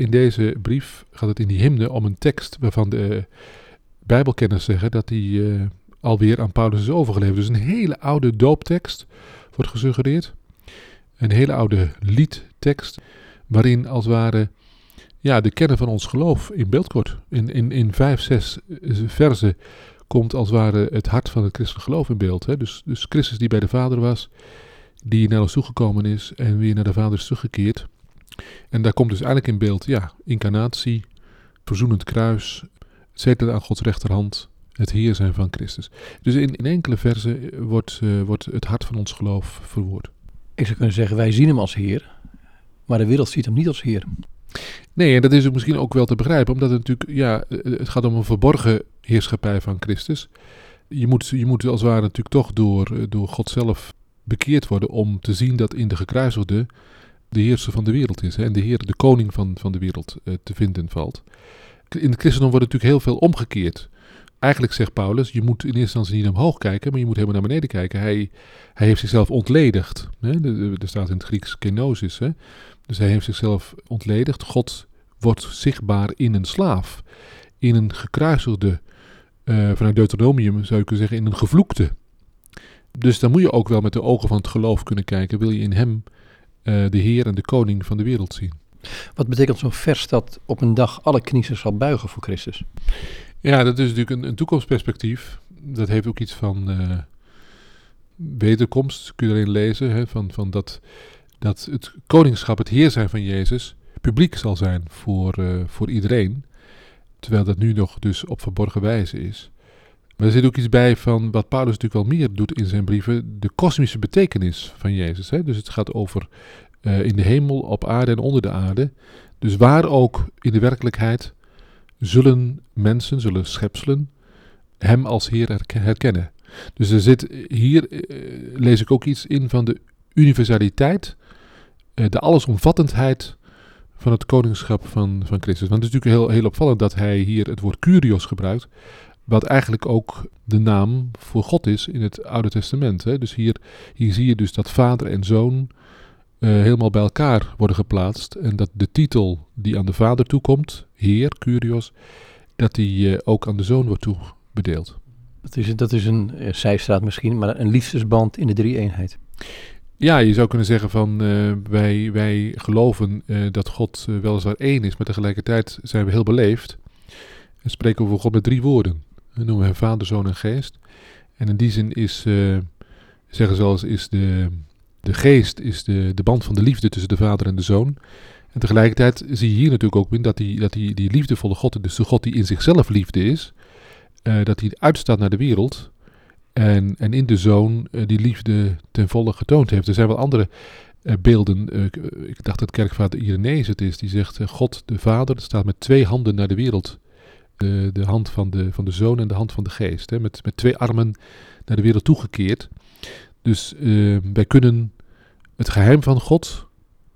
in deze brief gaat het in die hymne om een tekst waarvan de Bijbelkenners zeggen dat die uh, alweer aan Paulus is overgeleverd. Dus een hele oude dooptekst wordt gesuggereerd. Een hele oude liedtekst, waarin als het ware ja, de kennen van ons geloof in beeld wordt. In, in, in vijf, zes versen komt als het ware het hart van het christelijk geloof in beeld. Hè? Dus, dus Christus die bij de Vader was, die naar ons toegekomen is en weer naar de Vader is teruggekeerd. En daar komt dus eigenlijk in beeld, ja, incarnatie, verzoenend kruis, zetelen aan Gods rechterhand, het Heer zijn van Christus. Dus in, in enkele versen wordt, uh, wordt het hart van ons geloof verwoord. Ik zou kunnen zeggen, wij zien hem als Heer, maar de wereld ziet hem niet als Heer. Nee, en dat is ook misschien ook wel te begrijpen, omdat het natuurlijk, ja, het gaat om een verborgen heerschappij van Christus. Je moet, je moet als het ware natuurlijk toch door, door God zelf bekeerd worden om te zien dat in de gekruisigde de heerser van de wereld is. Hè, en de Heer, de koning van, van de wereld uh, te vinden valt. In het christendom wordt natuurlijk heel veel omgekeerd. Eigenlijk zegt Paulus, je moet in eerste instantie niet omhoog kijken, maar je moet helemaal naar beneden kijken. Hij, hij heeft zichzelf ontledigd. Hè? Er staat in het Grieks kenosis. Hè? Dus hij heeft zichzelf ontledigd. God wordt zichtbaar in een slaaf. In een gekruisigde, uh, vanuit Deuteronomium zou je kunnen zeggen, in een gevloekte. Dus dan moet je ook wel met de ogen van het geloof kunnen kijken. Wil je in hem uh, de Heer en de Koning van de wereld zien? Wat betekent zo'n vers dat op een dag alle knieën zal buigen voor Christus? Ja, dat is natuurlijk een, een toekomstperspectief. Dat heeft ook iets van uh, wederkomst, kun je erin lezen. Hè, van, van dat, dat het koningschap, het heer zijn van Jezus, publiek zal zijn voor, uh, voor iedereen. Terwijl dat nu nog dus op verborgen wijze is. Maar er zit ook iets bij van wat Paulus natuurlijk wel meer doet in zijn brieven, de kosmische betekenis van Jezus. Hè? Dus het gaat over uh, in de hemel, op aarde en onder de aarde. Dus waar ook in de werkelijkheid zullen mensen, zullen schepselen, hem als Heer herkennen. Dus er zit hier, uh, lees ik ook iets in van de universaliteit, de allesomvattendheid van het koningschap van, van Christus. Want het is natuurlijk heel, heel opvallend dat hij hier het woord Curios gebruikt, wat eigenlijk ook de naam voor God is in het Oude Testament. Hè? Dus hier, hier zie je dus dat vader en zoon uh, helemaal bij elkaar worden geplaatst. En dat de titel die aan de vader toekomt, Heer, Curios, dat die uh, ook aan de zoon wordt toebedeeld. Dat is, dat is een uh, zijstraat misschien, maar een liefdesband in de drie-eenheid. Ja, je zou kunnen zeggen van wij, wij geloven dat God weliswaar één is, maar tegelijkertijd zijn we heel beleefd. En spreken over God met drie woorden. We noemen hem Vader, Zoon en Geest. En in die zin is, zeggen ze als is de, de geest is de, de band van de liefde tussen de vader en de zoon. En tegelijkertijd zie je hier natuurlijk ook in dat die, dat die, die liefdevolle God, dus de God die in zichzelf liefde is, uh, dat hij uitstaat naar de wereld. En, en in de zoon uh, die liefde ten volle getoond heeft. Er zijn wel andere beelden. ik dacht dat kerkvader Irenees het is. Die zegt: God de Vader staat met twee handen naar de wereld. De, de hand van de, van de zoon en de hand van de geest. Hè, met, met twee armen naar de wereld toegekeerd. Dus uh, wij kunnen het geheim van God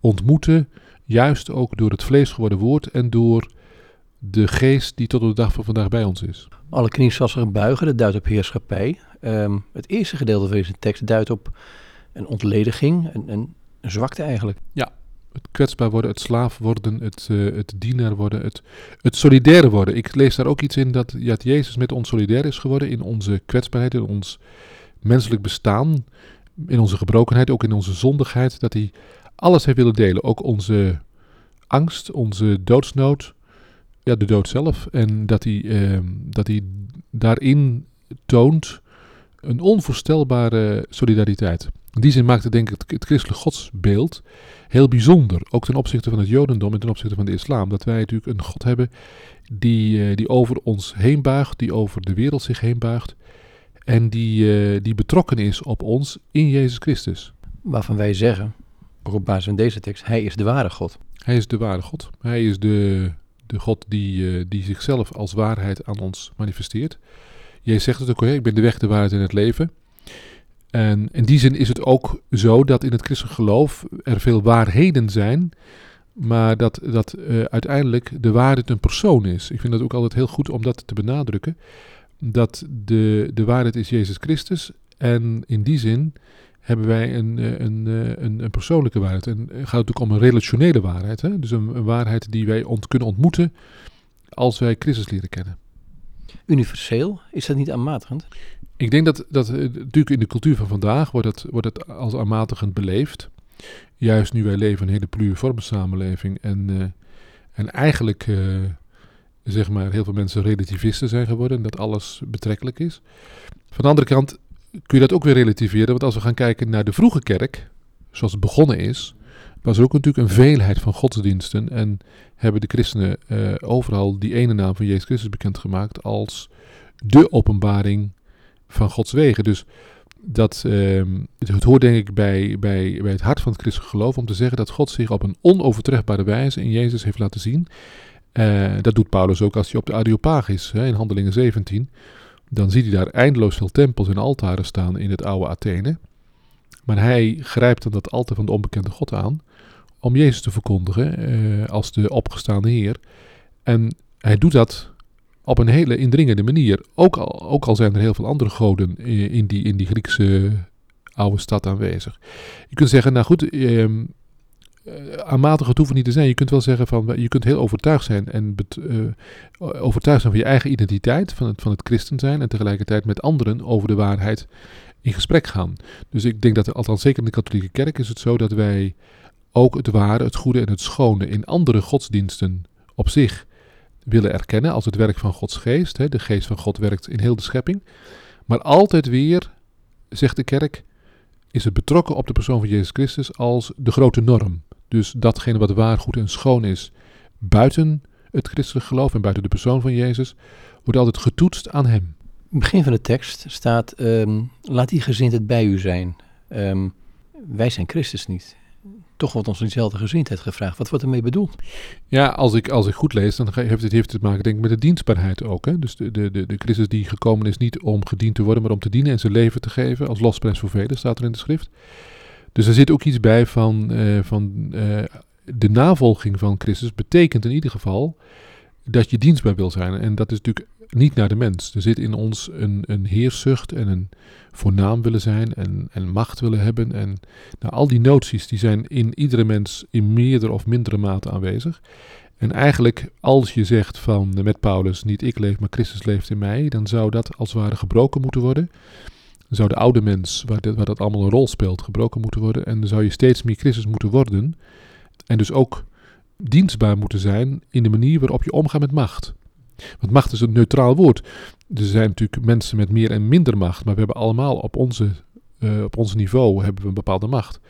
ontmoeten, juist ook door het vlees geworden woord en door de geest die tot op de dag van vandaag bij ons is. Alle knieën zal zich buigen, dat duidt op heerschappij. Um, het eerste gedeelte van deze tekst duidt op een ontlediging, een, een, een zwakte eigenlijk. Ja, het kwetsbaar worden, het slaaf worden, het, uh, het dienaar worden, het, het solidaire worden. Ik lees daar ook iets in dat, ja, dat Jezus met ons solidair is geworden in onze kwetsbaarheid, in ons menselijk bestaan, in onze gebrokenheid, ook in onze zondigheid, dat hij alles heeft willen delen. Ook onze angst, onze doodsnood, ja, de dood zelf. En dat hij, eh, dat hij daarin toont een onvoorstelbare solidariteit. In die zin maakt het denk ik het, het christelijk godsbeeld heel bijzonder. Ook ten opzichte van het jodendom en ten opzichte van de islam. Dat wij natuurlijk een God hebben die, uh, die over ons heen buigt, die over de wereld zich heen buigt. En die, uh, die betrokken is op ons in Jezus Christus. Waarvan wij zeggen, ook op basis van deze tekst, Hij is de ware God. Hij is de ware God. Hij is de, de God die, uh, die zichzelf als waarheid aan ons manifesteert. Jezus zegt het ook, ik ben de weg, de waarheid en het leven. En in die zin is het ook zo dat in het christelijk geloof er veel waarheden zijn, maar dat, dat uh, uiteindelijk de waarheid een persoon is. Ik vind dat ook altijd heel goed om dat te benadrukken dat de, de waarheid is Jezus Christus. En in die zin hebben wij een, eh, een, eh, een, een persoonlijke waarheid. En het gaat natuurlijk om een relationele waarheid. Hè? Dus een, een waarheid die wij ont, kunnen ontmoeten als wij Christus leren kennen. Universeel, is dat niet aanmatigend? Ik denk dat, dat natuurlijk in de cultuur van vandaag wordt het, wordt het als aanmatigend beleefd. Juist nu wij leven in een hele pluriforme samenleving en, uh, en eigenlijk uh, zeg maar heel veel mensen relativisten zijn geworden en dat alles betrekkelijk is. Van de andere kant kun je dat ook weer relativeren, want als we gaan kijken naar de vroege kerk, zoals het begonnen is, was ook natuurlijk een veelheid van godsdiensten en hebben de christenen uh, overal die ene naam van Jezus Christus bekendgemaakt als de openbaring van Gods wegen. Dus dat, uh, het hoort denk ik bij, bij, bij het hart van het christelijk geloof om te zeggen dat God zich op een onovertrefbare wijze in Jezus heeft laten zien. Uh, dat doet Paulus ook als hij op de Areopag is, hè, in Handelingen 17. Dan ziet hij daar eindeloos veel tempels en altaren staan in het oude Athene. Maar hij grijpt dan dat altaar van de onbekende God aan om Jezus te verkondigen uh, als de opgestaande Heer. En hij doet dat op een hele indringende manier. Ook al, ook al zijn er heel veel andere goden in die, in die Griekse oude stad aanwezig. Je kunt zeggen, nou goed, eh, aanmatig het hoeft niet te zijn. Je kunt wel zeggen van, je kunt heel overtuigd zijn en overtuigd zijn van je eigen identiteit, van het, van het christen zijn en tegelijkertijd met anderen over de waarheid in gesprek gaan. Dus ik denk dat, althans zeker in de katholieke kerk is het zo dat wij ook het ware, het goede en het schone in andere godsdiensten op zich willen erkennen als het werk van Gods geest. De geest van God werkt in heel de schepping. Maar altijd weer, zegt de kerk, is het betrokken op de persoon van Jezus Christus als de grote norm. Dus datgene wat waar, goed en schoon is buiten het christelijk geloof en buiten de persoon van Jezus, wordt altijd getoetst aan hem. In het begin van de tekst staat, um, laat die gezindheid bij u zijn. Um, wij zijn Christus niet toch wordt ons diezelfde gezindheid gevraagd. Wat wordt ermee bedoeld? Ja, als ik, als ik goed lees, dan heeft het, heeft het te maken denk ik, met de dienstbaarheid ook. Hè? Dus de, de, de, de Christus die gekomen is niet om gediend te worden, maar om te dienen en zijn leven te geven. Als losprijs voor velen, staat er in de schrift. Dus er zit ook iets bij van, uh, van uh, de navolging van Christus betekent in ieder geval dat je dienstbaar wil zijn. En dat is natuurlijk niet naar de mens. Er zit in ons een, een heerszucht en een voornaam willen zijn en, en macht willen hebben. En nou, al die noties die zijn in iedere mens in meerdere of mindere mate aanwezig. En eigenlijk, als je zegt van met Paulus, niet ik leef, maar Christus leeft in mij, dan zou dat als het ware gebroken moeten worden. Dan zou de oude mens, waar, waar dat allemaal een rol speelt, gebroken moeten worden. En dan zou je steeds meer Christus moeten worden. En dus ook dienstbaar moeten zijn in de manier waarop je omgaat met macht. Want macht is een neutraal woord. Er zijn natuurlijk mensen met meer en minder macht, maar we hebben allemaal op, onze, uh, op ons niveau hebben we een bepaalde macht.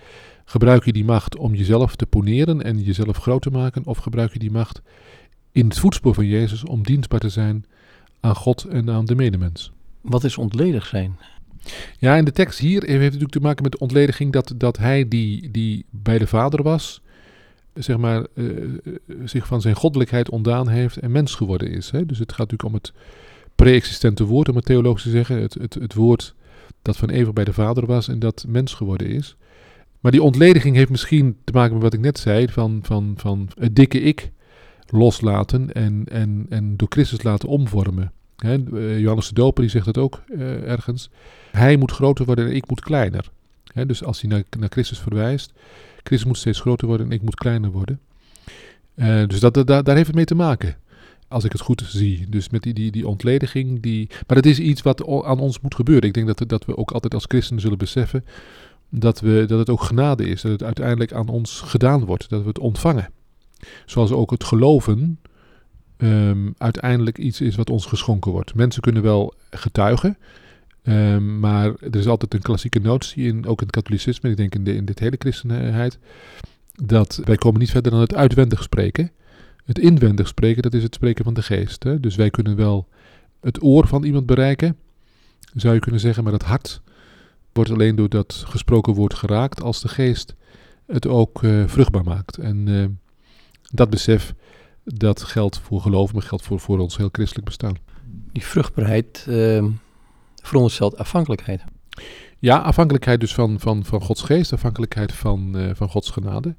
Gebruik je die macht om jezelf te poneren en jezelf groot te maken, of gebruik je die macht in het voetspoor van Jezus om dienstbaar te zijn aan God en aan de medemens? Wat is ontledig zijn? Ja, in de tekst hier heeft het natuurlijk te maken met de ontlediging dat, dat hij die, die bij de Vader was, zeg maar, uh, zich van zijn goddelijkheid ontdaan heeft en mens geworden is. Hè? Dus het gaat natuurlijk om het pre-existente woord, om het theologisch te zeggen. Het, het, het woord dat van eeuwig bij de Vader was en dat mens geworden is. Maar die ontlediging heeft misschien te maken met wat ik net zei, van, van, van het dikke ik loslaten en, en, en door Christus laten omvormen. He, Johannes de Doper die zegt dat ook ergens. Hij moet groter worden en ik moet kleiner. Dus als hij naar, naar Christus verwijst, Christus moet steeds groter worden en ik moet kleiner worden. Uh, dus dat, dat, daar heeft het mee te maken. Als ik het goed zie. Dus met die, die, die ontlediging. Die, maar dat is iets wat aan ons moet gebeuren. Ik denk dat, dat we ook altijd als christenen zullen beseffen. Dat, we, dat het ook genade is. Dat het uiteindelijk aan ons gedaan wordt. Dat we het ontvangen. Zoals ook het geloven um, uiteindelijk iets is wat ons geschonken wordt. Mensen kunnen wel getuigen. Um, maar er is altijd een klassieke notie, in, ook in het katholicisme, ik denk in, in dit hele christenheid, dat wij komen niet verder dan het uitwendig spreken. Het inwendig spreken, dat is het spreken van de geest. Hè? Dus wij kunnen wel het oor van iemand bereiken, zou je kunnen zeggen, maar het hart wordt alleen door dat gesproken woord geraakt als de geest het ook uh, vruchtbaar maakt. En uh, dat besef, dat geldt voor geloof, maar geldt voor, voor ons heel christelijk bestaan. Die vruchtbaarheid... Uh veronderstelt afhankelijkheid. Ja, afhankelijkheid dus van, van, van Gods geest, afhankelijkheid van, uh, van Gods genade.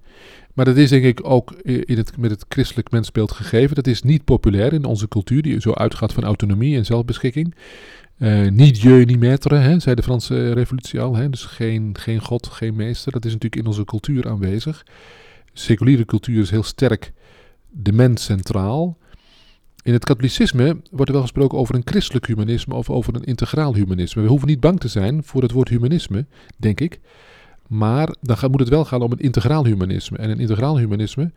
Maar dat is denk ik ook in het, met het christelijk mensbeeld gegeven. Dat is niet populair in onze cultuur, die zo uitgaat van autonomie en zelfbeschikking. Uh, niet Dieu, niet maître, hè, zei de Franse revolutie al. Hè, dus geen, geen God, geen meester. Dat is natuurlijk in onze cultuur aanwezig. Seculiere cultuur is heel sterk de mens centraal. In het katholicisme wordt er wel gesproken over een christelijk humanisme of over een integraal humanisme. We hoeven niet bang te zijn voor het woord humanisme, denk ik. Maar dan moet het wel gaan om een integraal humanisme. En een integraal humanisme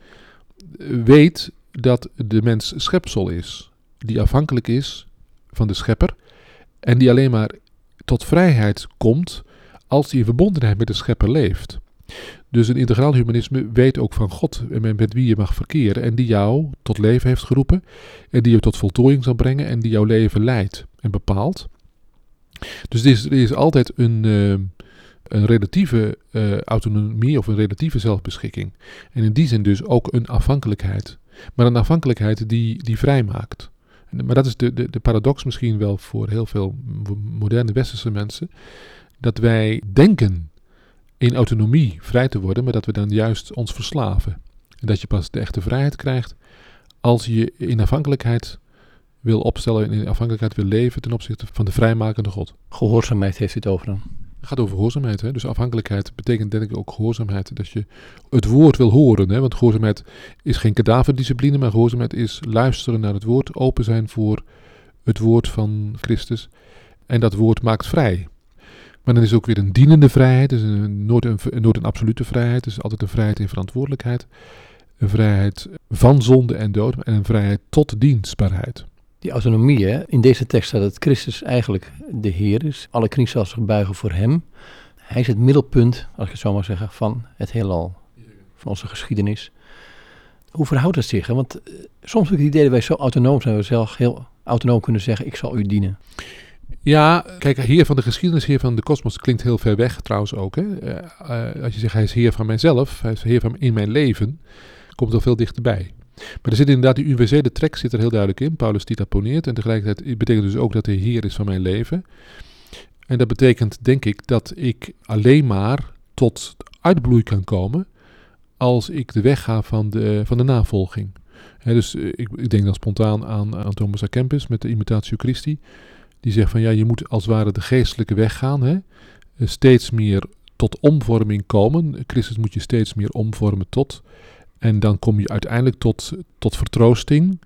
eh, weet dat de mens schepsel is, die afhankelijk is van de schepper en die alleen maar tot vrijheid komt als hij in verbondenheid met de schepper leeft. Dus een integraal humanisme weet ook van God en met wie je mag verkeren en die jou tot leven heeft geroepen en die je tot voltooiing zal brengen en die jouw leven leidt en bepaalt. Dus er is, altijd een, uh, een relatieve uh, autonomie of een relatieve zelfbeschikking. En in die zin dus ook een afhankelijkheid. Maar een afhankelijkheid die, die vrij maakt. Maar dat is de, de, de paradox misschien wel voor heel veel moderne westerse mensen. Dat wij denken in autonomie vrij te worden, maar dat we dan juist ons verslaven. En dat je pas de echte vrijheid krijgt als je in afhankelijkheid wil opstellen en in afhankelijkheid wil leven ten opzichte van de vrijmakende God. Gehoorzaamheid heeft het over dan? Het gaat over gehoorzaamheid. Hè? Dus afhankelijkheid betekent denk ik ook gehoorzaamheid. Dat je het woord wil horen. Hè? Want gehoorzaamheid is geen kadaverdiscipline, maar gehoorzaamheid is luisteren naar het woord, open zijn voor het woord van Christus. En dat woord maakt vrij. Maar dan is het ook weer een dienende vrijheid. Dus een, nooit, een, nooit een absolute vrijheid. Dus altijd een vrijheid in verantwoordelijkheid. Een vrijheid van zonde en dood. En een vrijheid tot dienstbaarheid. Die autonomie, hè? in deze tekst staat dat Christus eigenlijk de Heer is. Alle knie zal zich buigen voor Hem. Hij is het middelpunt, als ik het zo mag zeggen, van het heelal. Van onze geschiedenis. Hoe verhoudt het zich? Want uh, soms heb ik dat wij zo autonoom zijn. We zelf heel autonoom kunnen zeggen, ik zal u dienen. Ja, kijk, heer van de geschiedenis, heer van de kosmos, klinkt heel ver weg trouwens ook. Hè? Uh, als je zegt hij is heer van mijzelf, hij is heer van in mijn leven, komt er veel dichterbij. Maar er zit inderdaad die universele trek zit er heel duidelijk in. Paulus die poneert. En tegelijkertijd betekent dus ook dat hij heer is van mijn leven. En dat betekent denk ik dat ik alleen maar tot uitbloei kan komen als ik de weg ga van de, van de navolging. dus ik, ik, denk dan spontaan aan, aan Thomas A. Kempis met de Imitatio Christi. Die zegt van ja, je moet als het ware de geestelijke weg gaan. Hè? Eh, steeds meer tot omvorming komen. Christus moet je steeds meer omvormen tot. En dan kom je uiteindelijk tot, tot vertroosting.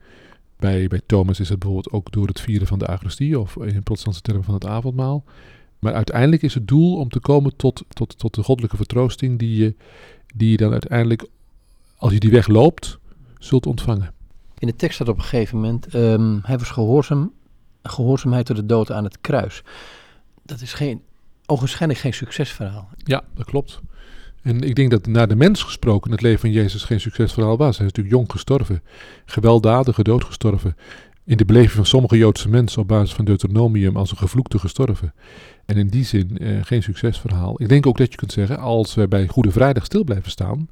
Bij, bij Thomas is het bijvoorbeeld ook door het vieren van de Eucharistie of in protestantse termen van het avondmaal. Maar uiteindelijk is het doel om te komen tot, tot, tot de goddelijke vertroosting die je, die je dan uiteindelijk, als je die weg loopt, zult ontvangen. In de tekst staat op een gegeven moment, um, hij was gehoorzaam gehoorzaamheid tot de dood aan het kruis. Dat is geen, ogenschijnlijk geen succesverhaal. Ja, dat klopt. En ik denk dat naar de mens gesproken het leven van Jezus geen succesverhaal was. Hij is natuurlijk jong gestorven, gewelddadige dood gestorven. In de beleving van sommige Joodse mensen op basis van Deuteronomium als een gevloekte gestorven. En in die zin eh, geen succesverhaal. Ik denk ook dat je kunt zeggen, als we bij Goede Vrijdag stil blijven staan,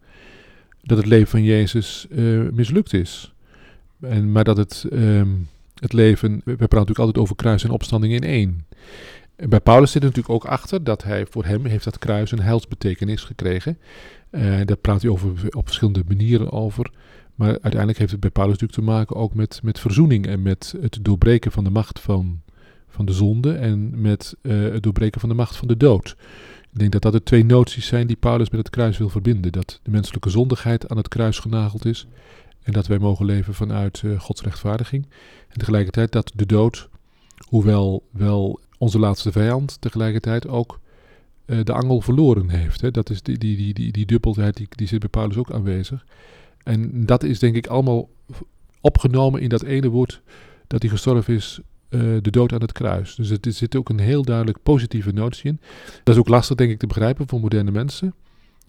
dat het leven van Jezus eh, mislukt is. En, maar dat het ehm, het leven, we praten natuurlijk altijd over kruis en opstanding in één. Bij Paulus zit er natuurlijk ook achter dat hij voor hem heeft dat kruis een heilsbetekenis gekregen. Uh, daar praat hij over, op verschillende manieren over. Maar uiteindelijk heeft het bij Paulus natuurlijk te maken ook met, met verzoening en met het doorbreken van de macht van, van de zonde en met uh, het doorbreken van de macht van de dood. Ik denk dat dat de twee noties zijn die Paulus met het kruis wil verbinden. Dat de menselijke zondigheid aan het kruis genageld is en dat wij mogen leven vanuit uh, Gods rechtvaardiging. En tegelijkertijd dat de dood, hoewel wel onze laatste vijand, tegelijkertijd ook uh, de angel verloren heeft. Hè. Dat is die, die, die, die, die dubbelheid, die, die zit bij Paulus ook aanwezig. En dat is denk ik allemaal opgenomen in dat ene woord dat hij gestorven is, uh, de dood aan het kruis. Dus er zit ook een heel duidelijk positieve notie in. Dat is ook lastig denk ik te begrijpen voor moderne mensen.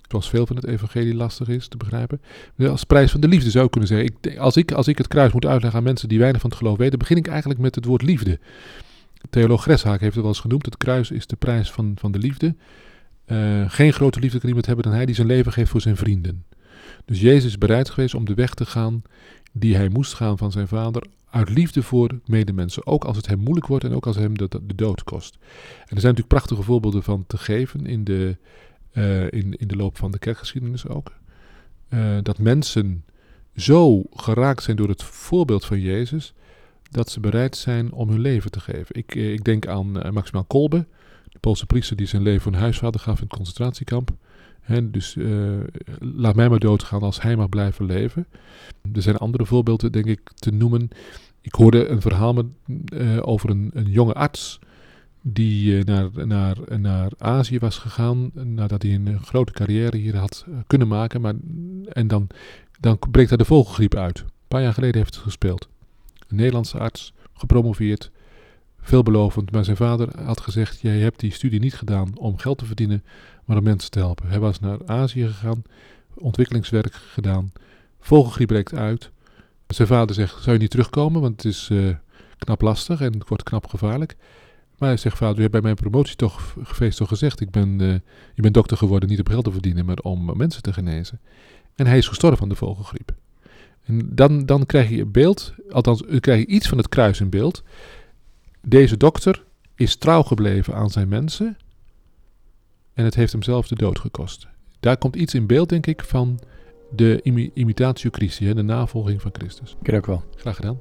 Zoals veel van het evangelie lastig is te begrijpen. Als prijs van de liefde zou ik kunnen zeggen. Ik, als, ik, als ik het kruis moet uitleggen aan mensen die weinig van het geloof weten, begin ik eigenlijk met het woord liefde. Theoloog Greshaak heeft het wel eens genoemd. Het kruis is de prijs van, van de liefde. Uh, geen grote liefde kan iemand hebben dan hij die zijn leven geeft voor zijn vrienden. Dus Jezus is bereid geweest om de weg te gaan die hij moest gaan van zijn vader. Uit liefde voor medemensen. Ook als het hem moeilijk wordt en ook als hem de, de dood kost. En er zijn natuurlijk prachtige voorbeelden van te geven in de uh, in, in de loop van de kerkgeschiedenis ook. Uh, dat mensen zo geraakt zijn door het voorbeeld van Jezus, dat ze bereid zijn om hun leven te geven. Ik, ik denk aan Maximaal Kolbe, de Poolse priester die zijn leven voor een huisvader gaf in het concentratiekamp. He, dus laat mij maar doodgaan als hij mag blijven leven. Er zijn andere voorbeelden, denk ik, te noemen. Ik hoorde een verhaal over een, een, jonge arts die uh, naar, naar, naar Azië was gegaan nadat hij een grote carrière hier had kunnen maken. Maar, en dan, dan breekt daar de vogelgriep uit. Een paar jaar geleden heeft het gespeeld. Een Nederlandse arts, gepromoveerd, veelbelovend. Maar zijn vader had gezegd, jij hebt die studie niet gedaan om geld te verdienen, maar om mensen te helpen. Hij was naar Azië gegaan, ontwikkelingswerk gedaan. Vogelgriep breekt uit. Zijn vader zegt, zou je niet terugkomen, want het is uh, knap lastig en het wordt knap gevaarlijk. Maar hij zegt, vader, u hebt bij mijn promotie toch gefeest toch gezegd, ik ben, uh, je bent dokter geworden niet om geld te verdienen, maar om mensen te genezen. En hij is gestorven van de vogelgriep. En dan, dan krijg je beeld, althans, krijg je iets van het kruis in beeld. Deze dokter is trouw gebleven aan zijn mensen en het heeft hem zelf de dood gekost. Daar komt iets in beeld, denk ik, van de imitatio Christi, de navolging van Christus. Ik ook wel. Graag gedaan.